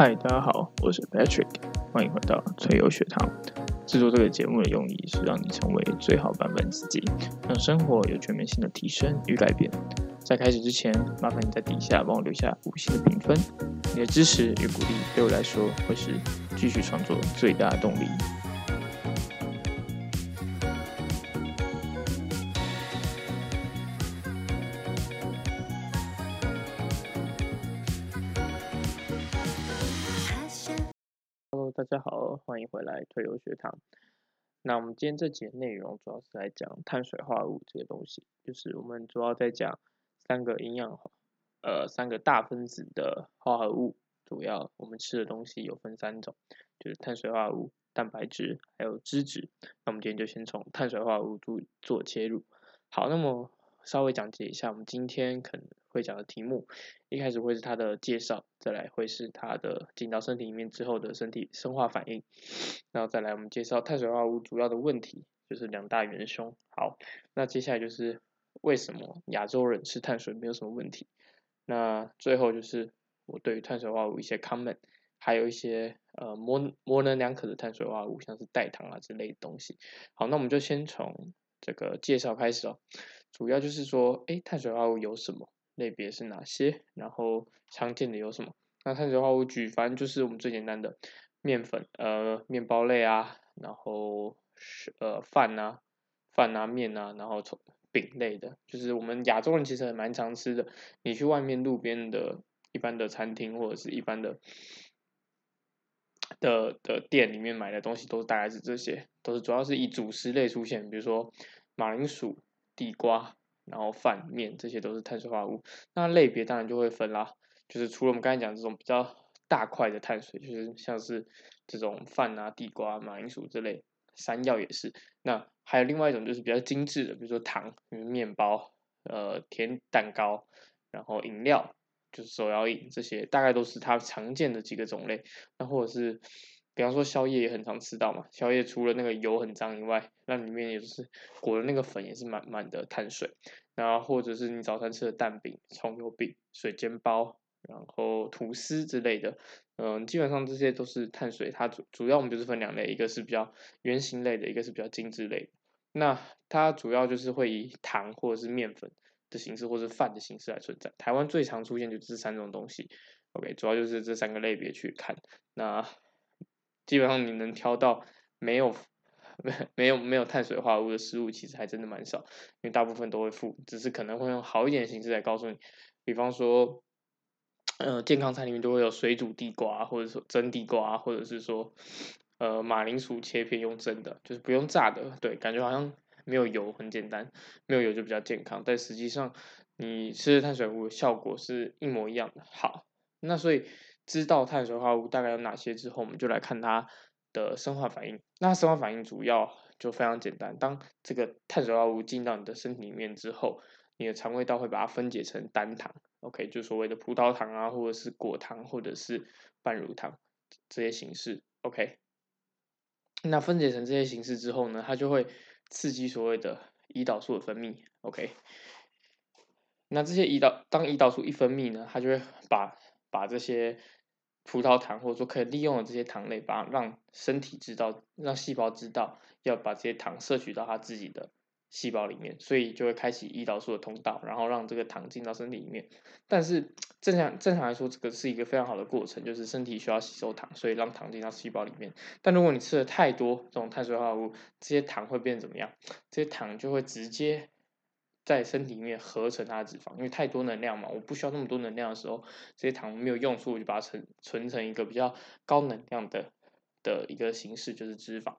嗨，大家好，我是 Patrick，欢迎回到翠油学堂。制作这个节目的用意是让你成为最好版本自己，让生活有全面性的提升与改变。在开始之前，麻烦你在底下帮我留下五星的评分，你的支持与鼓励对我来说会是继续创作最大的动力。退游学堂。那我们今天这节内容主要是来讲碳水化合物这个东西，就是我们主要在讲三个营养，呃，三个大分子的化合物。主要我们吃的东西有分三种，就是碳水化合物、蛋白质还有脂质。那我们今天就先从碳水化合物做做切入。好，那么稍微讲解一下我们今天可能会讲的题目。一开始会是它的介绍，再来会是它的进到身体里面之后的身体生化反应，然后再来我们介绍碳水化合物主要的问题，就是两大元凶。好，那接下来就是为什么亚洲人吃碳水没有什么问题？那最后就是我对于碳水化合物一些 comment，还有一些呃模模棱两可的碳水化合物，像是代糖啊之类的东西。好，那我们就先从这个介绍开始哦，主要就是说，哎，碳水化合物有什么？类别是哪些？然后常见的有什么？那碳水化合物举凡就是我们最简单的面粉，呃，面包类啊，然后是呃饭啊，饭啊面啊，然后从饼类的，就是我们亚洲人其实也蛮常吃的。你去外面路边的一般的餐厅或者是一般的的的店里面买的东西，都大概是这些，都是主要是以主食类出现，比如说马铃薯、地瓜。然后饭面这些都是碳水化合物，那类别当然就会分啦，就是除了我们刚才讲这种比较大块的碳水，就是像是这种饭啊、地瓜、马铃薯之类，山药也是。那还有另外一种就是比较精致的，比如说糖、面包、呃甜蛋糕，然后饮料就是手摇饮这些，大概都是它常见的几个种类。那或者是。比方说宵夜也很常吃到嘛，宵夜除了那个油很脏以外，那里面也是裹的那个粉也是满满的碳水，然后或者是你早餐吃的蛋饼、葱油饼、水煎包，然后吐司之类的，嗯，基本上这些都是碳水，它主主要我们就是分两类，一个是比较圆形类的，一个是比较精致类的。那它主要就是会以糖或者是面粉的形式，或是饭的形式来存在。台湾最常出现就这三种东西，OK，主要就是这三个类别去看那。基本上你能挑到没有没没有没有碳水化合物的食物，其实还真的蛮少，因为大部分都会附，只是可能会用好一点的形式来告诉你，比方说，呃，健康餐里面都会有水煮地瓜，或者说蒸地瓜，或者是说，呃，马铃薯切片用蒸的，就是不用炸的，对，感觉好像没有油，很简单，没有油就比较健康，但实际上你吃的碳水物效果是一模一样的。好，那所以。知道碳水化合物大概有哪些之后，我们就来看它的生化反应。那生化反应主要就非常简单，当这个碳水化合物进到你的身体里面之后，你的肠胃道会把它分解成单糖，OK，就所谓的葡萄糖啊，或者是果糖，或者是半乳糖这些形式，OK。那分解成这些形式之后呢，它就会刺激所谓的胰岛素的分泌，OK。那这些胰岛当胰岛素一分泌呢，它就会把把这些葡萄糖或者说可以利用的这些糖类，把让身体知道，让细胞知道要把这些糖摄取到它自己的细胞里面，所以就会开启胰岛素的通道，然后让这个糖进到身体里面。但是正常正常来说，这个是一个非常好的过程，就是身体需要吸收糖，所以让糖进到细胞里面。但如果你吃的太多这种碳水化合物，这些糖会变怎么样？这些糖就会直接。在身体里面合成它的脂肪，因为太多能量嘛，我不需要那么多能量的时候，这些糖没有用处，我就把它存存成一个比较高能量的的一个形式，就是脂肪。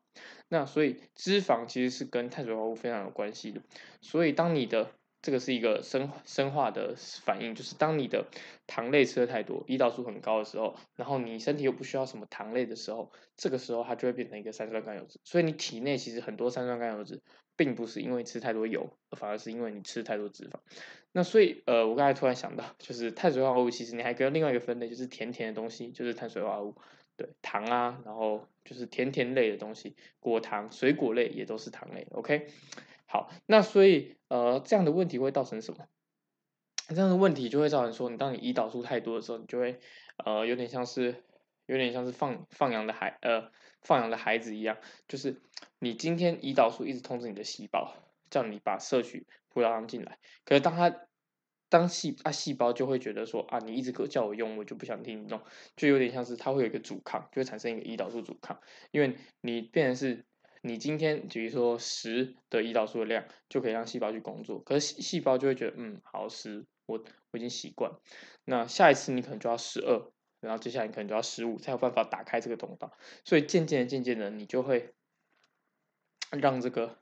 那所以脂肪其实是跟碳水化合物非常有关系的。所以当你的这个是一个生生化的反应，就是当你的糖类吃的太多，胰岛素很高的时候，然后你身体又不需要什么糖类的时候，这个时候它就会变成一个三酸甘油脂。所以你体内其实很多三酸甘油脂，并不是因为吃太多油，反而是因为你吃太多脂肪。那所以呃，我刚才突然想到，就是碳水化合物其实你还跟另外一个分类，就是甜甜的东西，就是碳水化合物。对，糖啊，然后就是甜甜类的东西，果糖、水果类也都是糖类。OK。好，那所以呃，这样的问题会造成什么？这样的问题就会造成说，你当你胰岛素太多的时候，你就会呃有点像是有点像是放放羊的孩呃放羊的孩子一样，就是你今天胰岛素一直通知你的细胞，叫你把摄取葡萄糖进来，可是当它当细啊细胞就会觉得说啊你一直给叫我用，我就不想听你弄，就有点像是它会有一个阻抗，就会产生一个胰岛素阻抗，因为你变成是。你今天比如说十的胰岛素的量就可以让细胞去工作，可是细细胞就会觉得嗯好十我我已经习惯，那下一次你可能就要十二，然后接下来你可能就要十五才有办法打开这个通道，所以渐渐的渐渐的你就会让这个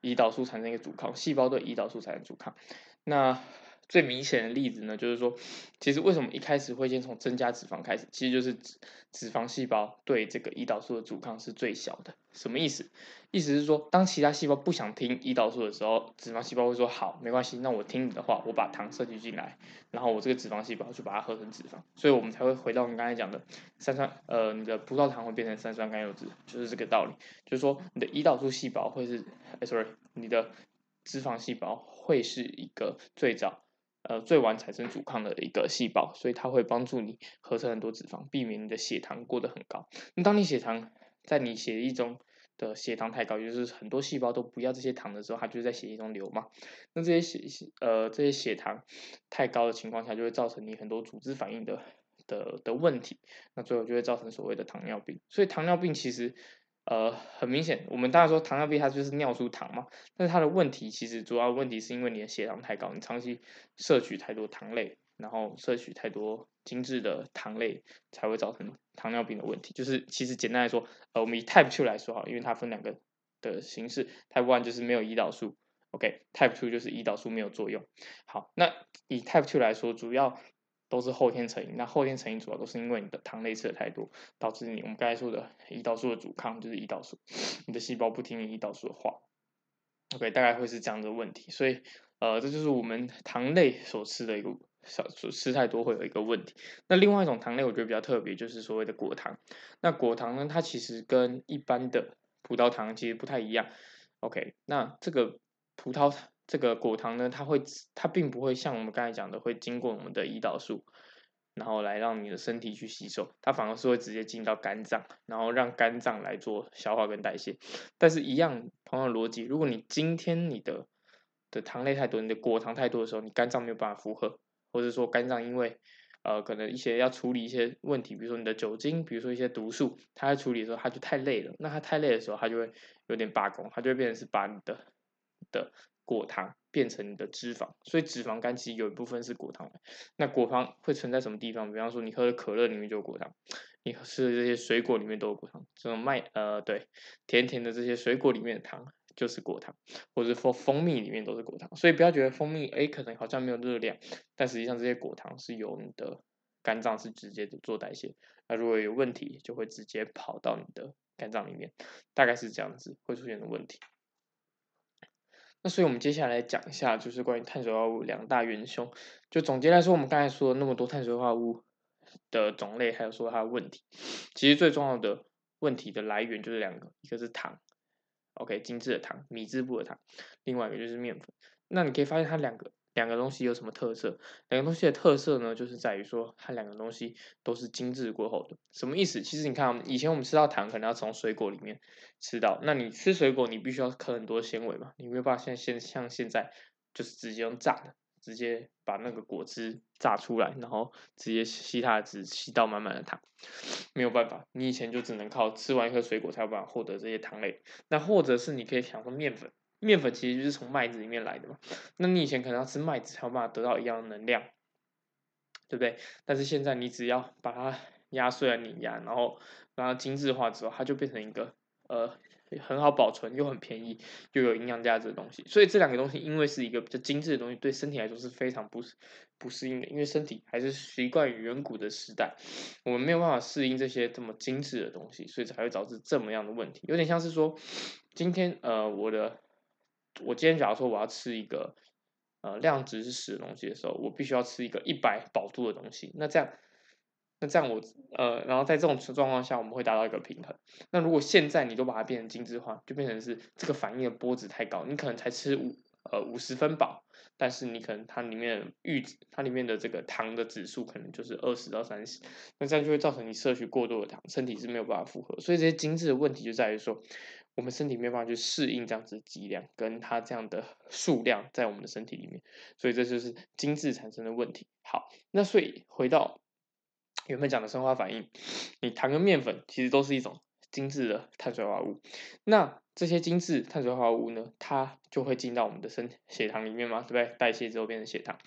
胰岛素产生一个阻抗，细胞对胰岛素产生阻抗，那。最明显的例子呢，就是说，其实为什么一开始会先从增加脂肪开始，其实就是脂脂肪细胞对这个胰岛素的阻抗是最小的。什么意思？意思是说，当其他细胞不想听胰岛素的时候，脂肪细胞会说好，没关系，那我听你的话，我把糖摄取进来，然后我这个脂肪细胞就把它合成脂肪，所以我们才会回到我们刚才讲的三酸，呃，你的葡萄糖会变成三酸甘油脂，就是这个道理。就是说，你的胰岛素细胞会是，哎，sorry，你的脂肪细胞会是一个最早。呃，最晚产生阻抗的一个细胞，所以它会帮助你合成很多脂肪，避免你的血糖过得很高。那当你血糖在你血液中的血糖太高，就是很多细胞都不要这些糖的时候，它就在血液中流嘛。那这些血呃这些血糖太高的情况下，就会造成你很多组织反应的的的问题，那最后就会造成所谓的糖尿病。所以糖尿病其实。呃，很明显，我们当然说糖尿病它就是尿出糖嘛，但是它的问题其实主要问题是因为你的血糖太高，你长期摄取太多糖类，然后摄取太多精致的糖类，才会造成糖尿病的问题。就是其实简单来说，呃，我们以 Type Two 来说哈，因为它分两个的形式，Type One 就是没有胰岛素，OK，Type Two 就是胰岛素没有作用。好，那以 Type Two 来说，主要。都是后天成因，那后天成因主要都是因为你的糖类吃的太多，导致你我们刚才说的胰岛素的阻抗，就是胰岛素，你的细胞不听你胰岛素的话，OK，大概会是这样的问题，所以呃，这就是我们糖类所吃的一个少吃太多会有一个问题。那另外一种糖类我觉得比较特别，就是所谓的果糖。那果糖呢，它其实跟一般的葡萄糖其实不太一样，OK，那这个葡萄糖。这个果糖呢，它会，它并不会像我们刚才讲的，会经过我们的胰岛素，然后来让你的身体去吸收，它反而是会直接进到肝脏，然后让肝脏来做消化跟代谢。但是，一样同样的逻辑，如果你今天你的的糖类太多，你的果糖太多的时候，你肝脏没有办法负荷，或者说肝脏因为呃可能一些要处理一些问题，比如说你的酒精，比如说一些毒素，它在处理的时候它就太累了，那它太累的时候，它就会有点罢工，它就会变成是把你的的。果糖变成你的脂肪，所以脂肪肝其实有一部分是果糖。那果糖会存在什么地方？比方说你喝的可乐里面就有果糖，你吃的这些水果里面都有果糖。这种麦呃对，甜甜的这些水果里面的糖就是果糖，或者蜂蜂蜜里面都是果糖。所以不要觉得蜂蜜哎可能好像没有热量，但实际上这些果糖是由你的肝脏是直接的做代谢。那如果有问题，就会直接跑到你的肝脏里面，大概是这样子会出现的问题。那所以，我们接下来讲一下，就是关于碳水化合物两大元凶。就总结来说，我们刚才说了那么多碳水化合物的种类，还有说它的问题，其实最重要的问题的来源就是两个，一个是糖，OK，精致的糖，米质部的糖，另外一个就是面粉。那你可以发现它两个。两个东西有什么特色？两个东西的特色呢，就是在于说它两个东西都是精致过后的。什么意思？其实你看，以前我们吃到糖可能要从水果里面吃到，那你吃水果你必须要啃很多纤维嘛，你没有办法现现像现在就是直接用榨的，直接把那个果汁榨出来，然后直接吸它的汁，吸到满满的糖，没有办法。你以前就只能靠吃完一颗水果才有办法获得这些糖类。那或者是你可以想说面粉。面粉其实就是从麦子里面来的嘛，那你以前可能要吃麦子才有办法得到一样的能量，对不对？但是现在你只要把它压碎了碾压，然后把它精致化之后，它就变成一个呃很好保存又很便宜又有营养价值的东西。所以这两个东西因为是一个比较精致的东西，对身体来说是非常不不适应的，因为身体还是习惯于远古的时代，我们没有办法适应这些这么精致的东西，所以才会导致这么样的问题。有点像是说，今天呃我的。我今天假如说我要吃一个呃量值是十的东西的时候，我必须要吃一个一百饱度的东西。那这样，那这样我呃，然后在这种状况下，我们会达到一个平衡。那如果现在你都把它变成精致化，就变成是这个反应的波值太高，你可能才吃五呃五十分饱，但是你可能它里面阈值，它里面的这个糖的指数可能就是二十到三十，那这样就会造成你摄取过多的糖，身体是没有办法负荷。所以这些精致的问题就在于说，我们身体没办法去适应这样子的剂量跟它这样的数量在我们的身体里面，所以这就是精致产生的问题。好，那所以回到原本讲的生化反应，你糖跟面粉其实都是一种精致的碳水化合物，那这些精致碳水化合物呢，它就会进到我们的身血糖里面嘛，对不对？代谢之后变成血糖，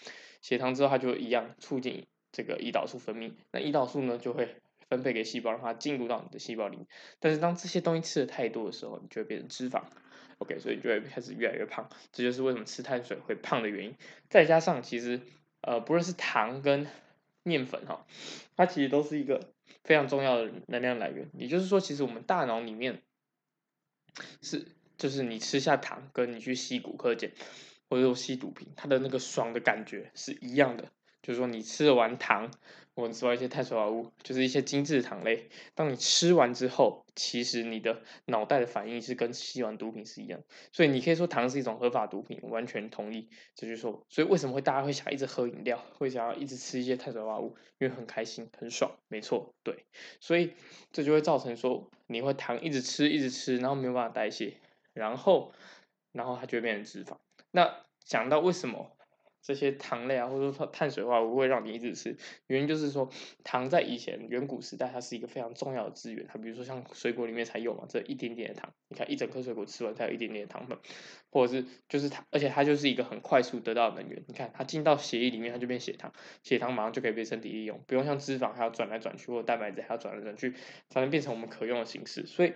血糖之后它就一样促进这个胰岛素分泌，那胰岛素呢就会分配给细胞，让它进入到你的细胞里面。但是当这些东西吃的太多的时候，你就会变成脂肪，OK，所以就会开始越来越胖。这就是为什么吃碳水会胖的原因。再加上其实呃，不论是糖跟面粉哈，它其实都是一个非常重要的能量来源。也就是说，其实我们大脑里面是，就是你吃下糖，跟你去吸骨科碱或者说吸毒品，它的那个爽的感觉是一样的。就是说，你吃完糖，或者吃完一些碳水化合物，就是一些精致糖类。当你吃完之后，其实你的脑袋的反应是跟吸完毒品是一样。所以你可以说糖是一种合法毒品，完全同意。这就是说，所以为什么会大家会想一直喝饮料，会想要一直吃一些碳水化合物，因为很开心、很爽。没错，对。所以这就会造成说，你会糖一直吃、一直吃，然后没有办法代谢，然后，然后它就会变成脂肪。那讲到为什么？这些糖类啊，或者说碳水化合物会让你一直吃，原因就是说，糖在以前远古时代，它是一个非常重要的资源。它比如说像水果里面才有嘛，这一点点的糖，你看一整颗水果吃完才有一点点的糖分，或者是就是它，而且它就是一个很快速得到的能源。你看它进到血液里面，它就变血糖，血糖马上就可以被身体利用，不用像脂肪还要转来转去，或者蛋白质还要转来转去，才能变成我们可用的形式。所以。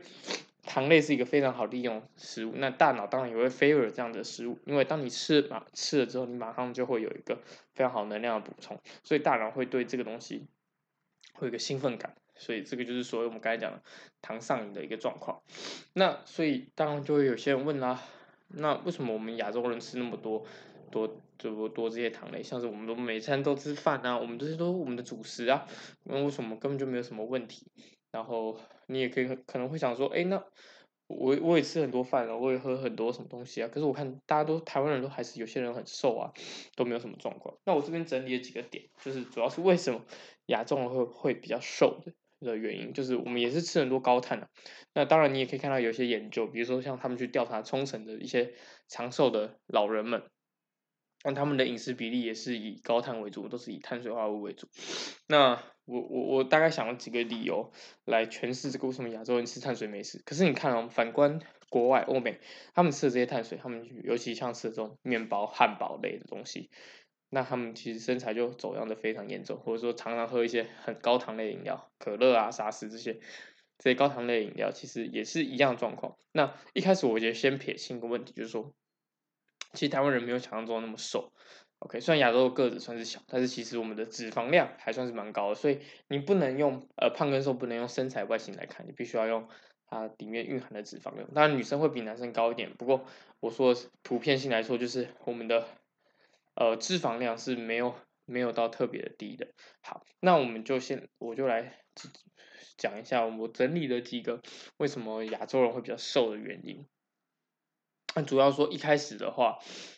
糖类是一个非常好利用食物，那大脑当然也会 favor 这样的食物，因为当你吃马吃了之后，你马上就会有一个非常好能量的补充，所以大脑会对这个东西会有个兴奋感，所以这个就是所谓我们刚才讲的糖上瘾的一个状况。那所以当然就会有些人问啦，那为什么我们亚洲人吃那么多多这么多这些糖类，像是我们都每餐都吃饭啊，我们这些都是我们的主食啊，那为什么根本就没有什么问题？然后你也可以可能会想说，哎，那我我也吃很多饭了，我也喝很多什么东西啊，可是我看大家都台湾人都还是有些人很瘦啊，都没有什么状况。那我这边整理了几个点，就是主要是为什么亚洲人会会比较瘦的的原因，就是我们也是吃很多高碳的。那当然你也可以看到有些研究，比如说像他们去调查冲绳的一些长寿的老人们。那他们的饮食比例也是以高碳为主，都是以碳水化合物为主。那我我我大概想了几个理由来诠释这个为什么亚洲人吃碳水没事。可是你看哦，反观国外欧美，他们吃的这些碳水，他们尤其像吃这种面包、汉堡类的东西，那他们其实身材就走样的非常严重，或者说常常喝一些很高糖类饮料，可乐啊、沙士这些这些高糖类饮料，其实也是一样状况。那一开始我觉得先撇清一个问题，就是说。其实台湾人没有想象中那么瘦，OK，虽然亚洲个子算是小，但是其实我们的脂肪量还算是蛮高的，所以你不能用呃胖跟瘦不能用身材外形来看，你必须要用它里面蕴含的脂肪量。当然女生会比男生高一点，不过我说普遍性来说，就是我们的呃脂肪量是没有没有到特别的低的。好，那我们就先我就来讲一下我整理了几个为什么亚洲人会比较瘦的原因。那主要说一开始的话，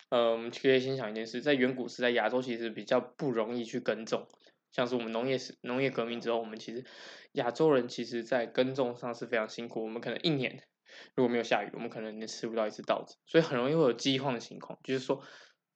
嗯，我们可以先想一件事，在远古时代，亚洲其实比较不容易去耕种，像是我们农业时农业革命之后，我们其实亚洲人其实在耕种上是非常辛苦，我们可能一年如果没有下雨，我们可能连吃不到一次稻子，所以很容易会有饥荒的情况，就是说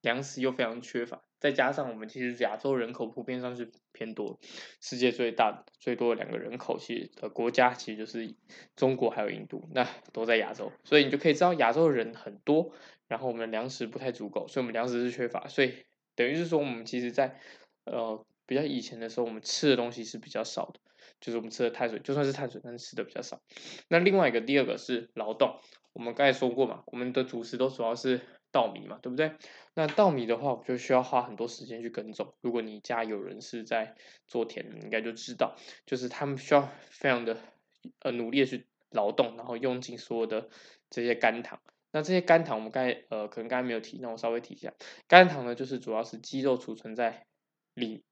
粮食又非常缺乏。再加上我们其实亚洲人口普遍上是偏多，世界最大最多的两个人口其实的国家其实就是中国还有印度，那都在亚洲，所以你就可以知道亚洲人很多，然后我们粮食不太足够，所以我们粮食是缺乏，所以等于是说我们其实在呃比较以前的时候，我们吃的东西是比较少的，就是我们吃的碳水就算是碳水，但是吃的比较少。那另外一个第二个是劳动，我们刚才说过嘛，我们的主食都主要是。稻米嘛，对不对？那稻米的话，我就需要花很多时间去耕种。如果你家有人是在做田，你应该就知道，就是他们需要非常的呃努力的去劳动，然后用尽所有的这些甘糖。那这些甘糖，我们刚才呃可能刚才没有提，那我稍微提一下。甘糖呢，就是主要是肌肉储存在里。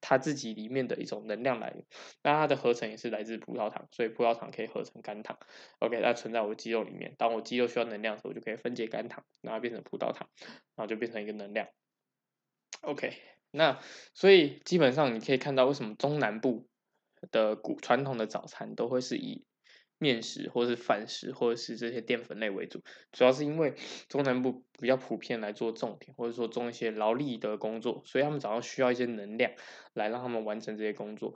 它自己里面的一种能量来源，那它的合成也是来自葡萄糖，所以葡萄糖可以合成甘糖。OK，它存在我的肌肉里面，当我肌肉需要能量的时候，我就可以分解甘糖，然后变成葡萄糖，然后就变成一个能量。OK，那所以基本上你可以看到为什么中南部的古传统的早餐都会是以面食或是饭食或者是这些淀粉类为主，主要是因为中南部比较普遍来做种田或者说种一些劳力的工作，所以他们早上需要一些能量来让他们完成这些工作，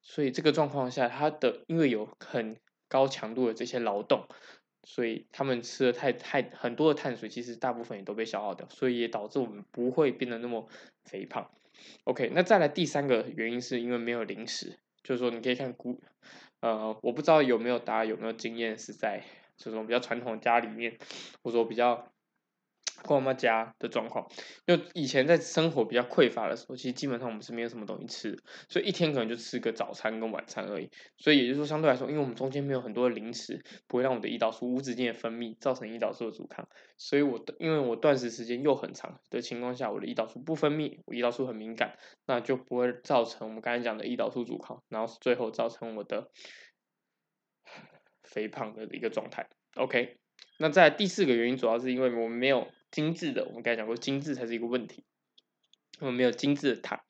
所以这个状况下，他的因为有很高强度的这些劳动。所以他们吃的太太很多的碳水，其实大部分也都被消耗掉，所以也导致我们不会变得那么肥胖。OK，那再来第三个原因是因为没有零食，就是说你可以看古，呃，我不知道有没有大家有没有经验是在这种比较传统家里面，或者说比较。跟我妈家的状况，就以前在生活比较匮乏的时候，其实基本上我们是没有什么东西吃，所以一天可能就吃个早餐跟晚餐而已。所以也就是说，相对来说，因为我们中间没有很多的零食，不会让我的胰岛素无止境的分泌，造成胰岛素的阻抗。所以我，因为我断食时间又很长的情况下，我的胰岛素不分泌，我胰岛素很敏感，那就不会造成我们刚才讲的胰岛素阻抗，然后最后造成我的肥胖的一个状态。OK，那在第四个原因，主要是因为我们没有。精致的，我们刚才讲过，精致才是一个问题。我们没有精致的糖，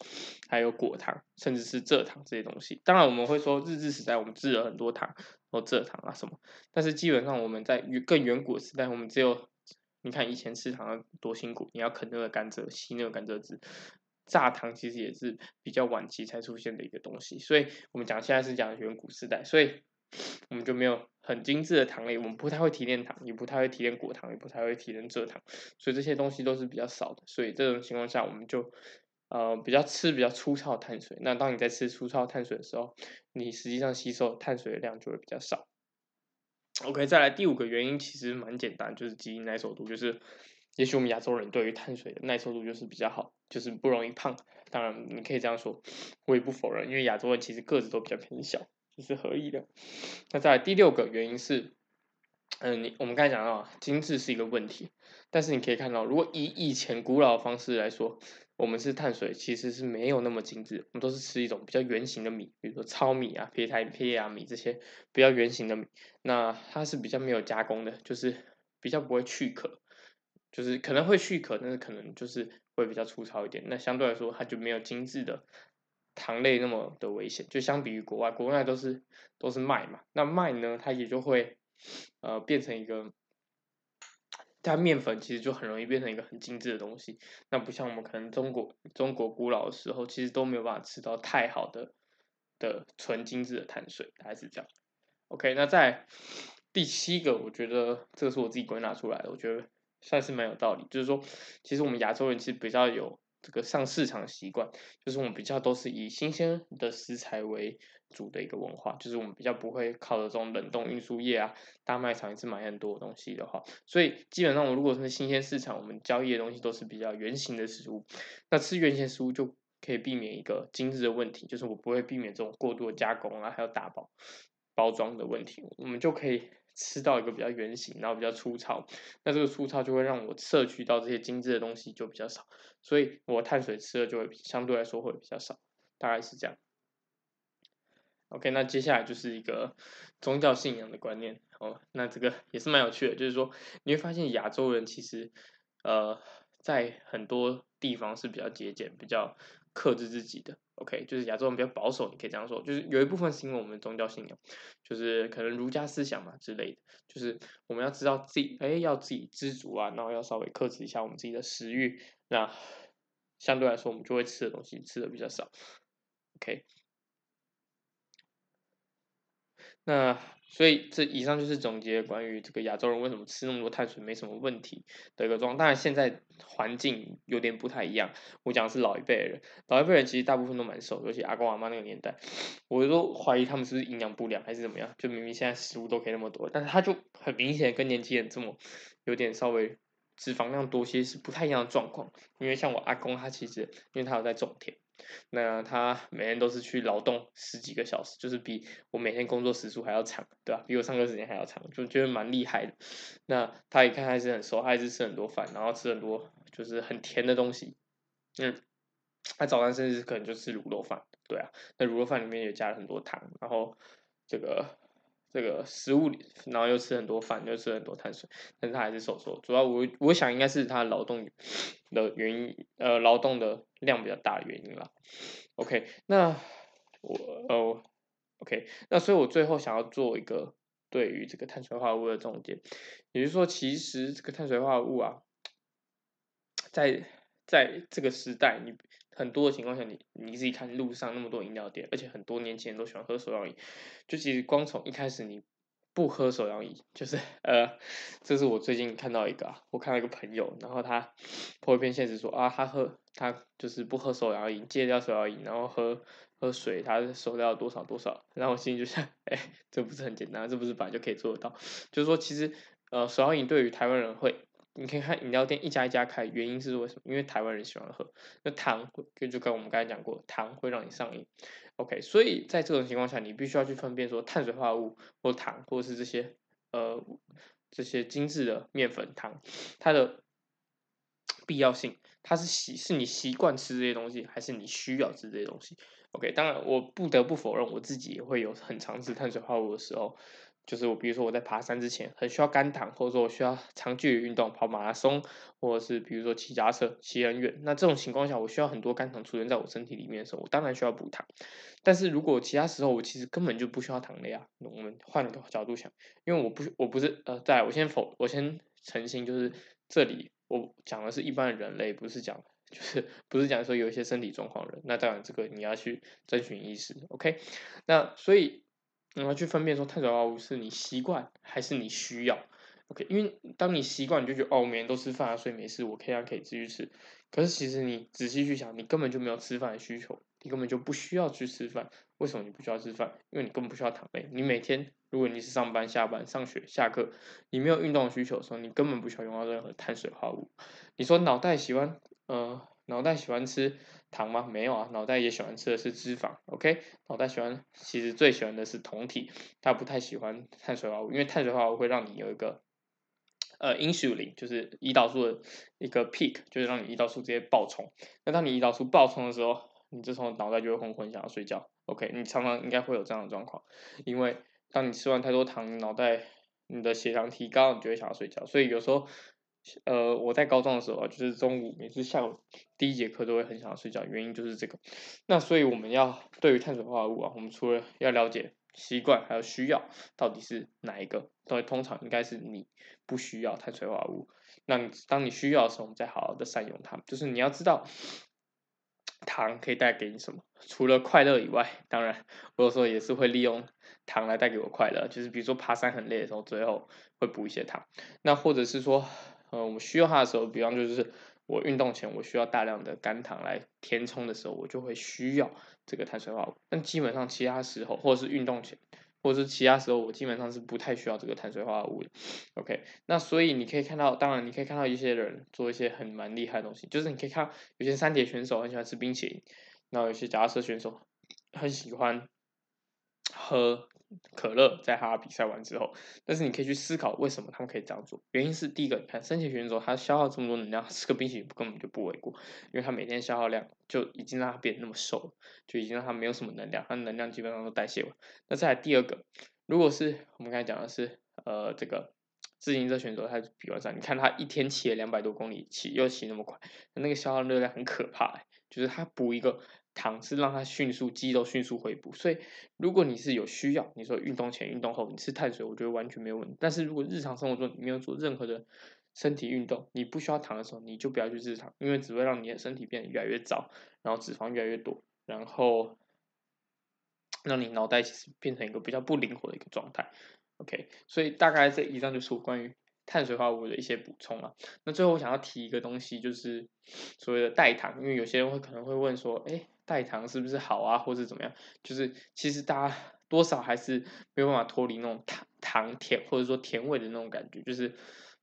还有果糖，甚至是蔗糖这些东西。当然，我们会说日治时代我们制了很多糖，或蔗糖啊什么。但是基本上我们在更远古的时代，我们只有你看以前吃糖多辛苦，你要啃那个甘蔗，吸那个甘蔗汁。榨糖其实也是比较晚期才出现的一个东西。所以我们讲现在是讲远古时代，所以。我们就没有很精致的糖类，我们不太会提炼糖，也不太会提炼果糖，也不太会提炼蔗糖，所以这些东西都是比较少的。所以这种情况下，我们就呃比较吃比较粗糙的碳水。那当你在吃粗糙碳水的时候，你实际上吸收碳水的量就会比较少。OK，再来第五个原因其实蛮简单，就是基因耐受度，就是也许我们亚洲人对于碳水的耐受度就是比较好，就是不容易胖。当然你可以这样说，我也不否认，因为亚洲人其实个子都比较偏小。这是合意的。那在第六个原因是，嗯，你我们刚才讲到精致是一个问题，但是你可以看到，如果以以前古老的方式来说，我们是碳水其实是没有那么精致，我们都是吃一种比较圆形的米，比如说糙米啊、胚胎胚芽米这些比较圆形的米，那它是比较没有加工的，就是比较不会去壳，就是可能会去壳，但是可能就是会比较粗糙一点。那相对来说，它就没有精致的。糖类那么的危险，就相比于国外，国外都是都是麦嘛，那麦呢，它也就会呃变成一个，它面粉其实就很容易变成一个很精致的东西，那不像我们可能中国中国古老的时候，其实都没有办法吃到太好的的纯精致的碳水，还是这样。OK，那在第七个，我觉得这个是我自己归纳出来的，我觉得算是蛮有道理，就是说，其实我们亚洲人其实比较有。这个上市场习惯，就是我们比较都是以新鲜的食材为主的一个文化，就是我们比较不会靠着这种冷冻运输业啊，大卖场也是买很多东西的话，所以基本上我如果是新鲜市场，我们交易的东西都是比较圆形的食物，那吃圆形食物就可以避免一个精致的问题，就是我不会避免这种过度的加工啊，还有打包包装的问题，我们就可以。吃到一个比较圆形，然后比较粗糙，那这个粗糙就会让我摄取到这些精致的东西就比较少，所以我碳水吃的就会相对来说会比较少，大概是这样。OK，那接下来就是一个 宗教信仰的观念哦，那这个也是蛮有趣的，就是说你会发现亚洲人其实呃在很多地方是比较节俭，比较。克制自己的，OK，就是亚洲人比较保守，你可以这样说，就是有一部分是因为我们宗教信仰，就是可能儒家思想嘛之类的，就是我们要知道自己，哎，要自己知足啊，然后要稍微克制一下我们自己的食欲，那相对来说我们就会吃的东西吃的比较少，OK，那。所以这以上就是总结关于这个亚洲人为什么吃那么多碳水没什么问题的一个状况。当然现在环境有点不太一样。我讲的是老一辈人，老一辈人其实大部分都蛮瘦，尤其阿公阿妈那个年代，我都怀疑他们是不是营养不良还是怎么样。就明明现在食物都可以那么多，但是他就很明显跟年轻人这么有点稍微脂肪量多些是不太一样的状况。因为像我阿公他其实因为他有在种田。那他每天都是去劳动十几个小时，就是比我每天工作时数还要长，对吧？比我上课时间还要长，就觉得蛮厉害的。那他一看还是很瘦，他还是吃很多饭，然后吃很多就是很甜的东西。嗯，他早餐甚至可能就吃卤肉饭，对啊。那卤肉饭里面也加了很多糖，然后这个这个食物，然后又吃很多饭，又吃很多碳水，但是他还是瘦瘦。主要我我想应该是他劳动的原因，呃，劳动的量比较大的原因啦。OK，那我哦，OK，那所以我最后想要做一个对于这个碳水化合物的总结，也就是说，其实这个碳水化合物啊，在在这个时代，你。很多的情况下，你你自己看路上那么多饮料店，而且很多年轻人都喜欢喝手摇饮，就其实光从一开始你不喝手摇饮，就是呃，这是我最近看到一个，我看到一个朋友，然后他破一篇现实说啊，他喝他就是不喝手摇饮，戒掉手摇饮，然后喝喝水，他收掉多少多少，然后我心里就想，哎，这不是很简单，这不是本来就可以做得到，就是说其实呃手摇饮对于台湾人会。你可以看饮料店一家一家开，原因是为什么？因为台湾人喜欢喝，那糖就就跟我们刚才讲过，糖会让你上瘾。OK，所以在这种情况下，你必须要去分辨说碳水化合物或糖，或是这些呃这些精致的面粉糖，它的 必要性，它是习是你习惯吃这些东西，还是你需要吃这些东西？OK，当然我不得不否认，我自己也会有很常吃碳水化合物的时候。就是我，比如说我在爬山之前很需要肝糖，或者说我需要长距离运动，跑马拉松，或者是比如说骑脚车骑很远，那这种情况下我需要很多肝糖储存在我身体里面的时候，我当然需要补糖。但是如果其他时候我其实根本就不需要糖的呀，我们换个角度想，因为我不我不是呃，在我先否我先澄清，就是这里我讲的是一般人类，不是讲就是不是讲说有一些身体状况人，那当然这个你要去征询医师，OK？那所以。你要去分辨说碳水化合物是你习惯还是你需要，OK？因为当你习惯，你就觉得哦，我每天都吃饭啊，所以没事，我可以可以继续吃。可是其实你仔细去想，你根本就没有吃饭的需求，你根本就不需要去吃饭。为什么你不需要吃饭？因为你根本不需要糖类。你每天如果你是上班、下班、上学、下课，你没有运动需求的时候，你根本不需要用到任何碳水化合物。你说脑袋喜欢，呃。脑袋喜欢吃糖吗？没有啊，脑袋也喜欢吃的是脂肪。OK，脑袋喜欢，其实最喜欢的是酮体，它不太喜欢碳水化合物，因为碳水化合物会让你有一个呃 insulin，就是胰岛素的一个 peak，就是让你胰岛素直接爆冲。那当你胰岛素爆冲的时候，你这时候脑袋就会昏昏，想要睡觉。OK，你常常应该会有这样的状况，因为当你吃完太多糖，脑袋你的血糖提高，你就会想要睡觉。所以有时候。呃，我在高中的时候啊，就是中午每次下午第一节课都会很想要睡觉，原因就是这个。那所以我们要对于碳水化合物啊，我们除了要了解习惯，还有需要到底是哪一个？对，通常应该是你不需要碳水化合物。那你当你需要的时候，我们再好好的善用它。就是你要知道糖可以带给你什么，除了快乐以外，当然我有时候也是会利用糖来带给我快乐。就是比如说爬山很累的时候，最后会补一些糖。那或者是说。呃，我需要它的时候，比方就是我运动前我需要大量的肝糖来填充的时候，我就会需要这个碳水化合物。但基本上其他时候，或者是运动前，或者是其他时候，我基本上是不太需要这个碳水化合物的。OK，那所以你可以看到，当然你可以看到一些人做一些很蛮厉害的东西，就是你可以看有些三铁选手很喜欢吃冰淇淋，然后有些假设选手很喜欢喝。可乐在他比赛完之后，但是你可以去思考为什么他们可以这样做。原因是第一个，你看三铁选手他消耗这么多能量，吃个冰淇淋根本就不为过，因为他每天消耗量就已经让他变那么瘦了，就已经让他没有什么能量，他能量基本上都代谢完。那再来第二个，如果是我们刚才讲的是呃这个自行车选手，他比完赛，你看他一天骑了两百多公里，骑又骑那么快，那个消耗热量很可怕，就是他补一个。糖是让它迅速肌肉迅速恢复，所以如果你是有需要，你说运动前、运动后你吃碳水，我觉得完全没有问题。但是如果日常生活中你没有做任何的身体运动，你不需要糖的时候，你就不要去吃糖，因为只会让你的身体变得越来越糟，然后脂肪越来越多，然后 让你脑袋其实变成一个比较不灵活的一个状态。OK，所以大概这以上就是我关于碳水化合物的一些补充了。那最后我想要提一个东西，就是所谓的代糖，因为有些人会可能会问说，哎。代糖是不是好啊，或者怎么样？就是其实大家多少还是没有办法脱离那种糖糖甜或者说甜味的那种感觉。就是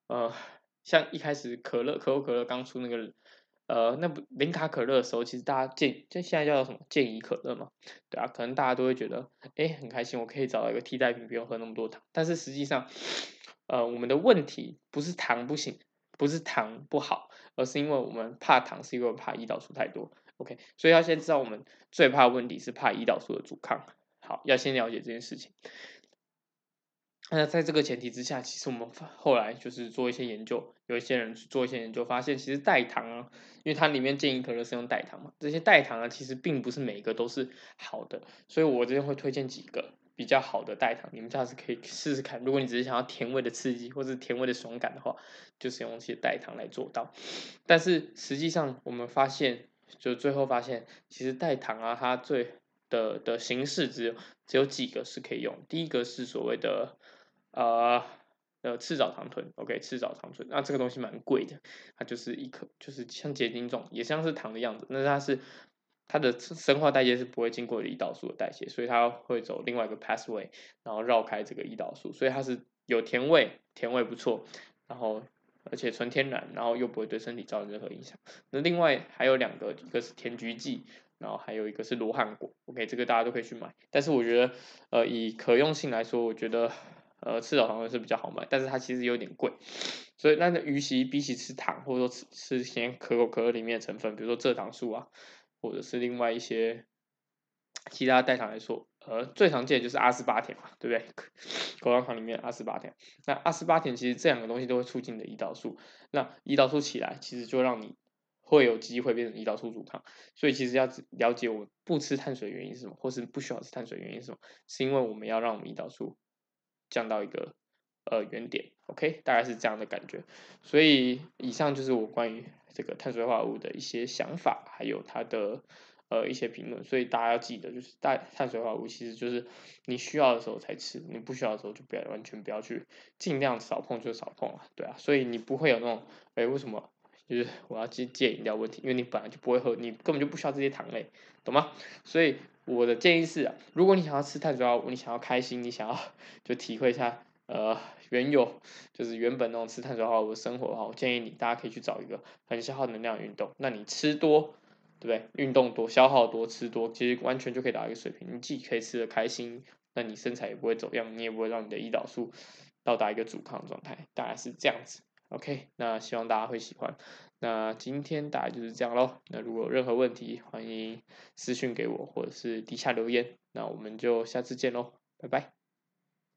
呃，像一开始可乐可口可乐刚出那个呃那不零卡可乐的时候，其实大家建就现在叫什么健怡可乐嘛，对啊，可能大家都会觉得哎很开心，我可以找到一个替代品，不用喝那么多糖。但是实际上，呃，我们的问题不是糖不行，不是糖不好，而是因为我们怕糖，是因为怕胰岛素太多。OK，所以要先知道我们最怕的问题是怕胰岛素的阻抗。好，要先了解这件事情。那在这个前提之下，其实我们后来就是做一些研究，有一些人去做一些研究，发现其实代糖啊，因为它里面建议可乐是用代糖嘛，这些代糖啊，其实并不是每一个都是好的，所以我这边会推荐几个比较好的代糖，你们下次可以试试看。如果你只是想要甜味的刺激或者甜味的爽感的话，就是用一些代糖来做到。但是实际上我们发现，就最后发现，其实代糖啊，它最的的形式只有只有几个是可以用，第一个是所谓的。呃，呃，赤藻糖醇，OK，赤藻糖醇，那这个东西蛮贵的，它就是一颗，就是像结晶状，也像是糖的样子，那它是它的生化代谢是不会经过胰岛素的代谢，所以它会走另外一个 pathway，然后绕开这个胰岛素，所以它是有甜味，甜味不错，然后而且纯天然，然后又不会对身体造成任何影响。那另外还有两个，一个是甜菊剂，然后还有一个是罗汉果，OK，这个大家都可以去买，但是我觉得，呃，以可用性来说，我觉得。呃，赤藻糖醇是比较好买，但是它其实有点贵，所以那个与其比起吃糖，或者说吃吃些可口可乐里面的成分，比如说蔗糖素啊，或者是另外一些其他代糖来说，呃，最常见就是阿斯巴甜嘛，对不对？口香糖里面阿斯巴甜，那阿斯巴甜其实这两个东西都会促进你的胰岛素，那胰岛素起来，其实就让你会有机会变成胰岛素阻抗，所以其实要了解我不吃碳水原因是什么，或是不需要吃碳水原因是什么，是因为我们要让我们胰岛素。降到一个呃原点，OK，大概是这样的感觉。所以以上就是我关于这个碳水化合物的一些想法，还有它的呃一些评论。所以大家要记得，就是大碳水化合物其实就是你需要的时候才吃，你不需要的时候就不要完全不要去，尽量少碰就少碰啊，对啊。所以你不会有那种，哎，为什么就是我要戒戒饮料问题？因为你本来就不会喝，你根本就不需要这些糖类，懂吗？所以。我的建议是，如果你想要吃碳水化合物，你想要开心，你想要就体会一下呃原有就是原本那种吃碳水化合物生活的话，我建议你大家可以去找一个很消耗能量的运动。那你吃多，对不对？运动多，消耗多，吃多，其实完全就可以达到一个水平。你既可以吃的开心，那你身材也不会走样，你也不会让你的胰岛素到达一个阻抗状态，大概是这样子。OK，那希望大家会喜欢。那今天大概就是这样喽。那如果有任何问题，欢迎私信给我，或者是底下留言。那我们就下次见喽，拜拜。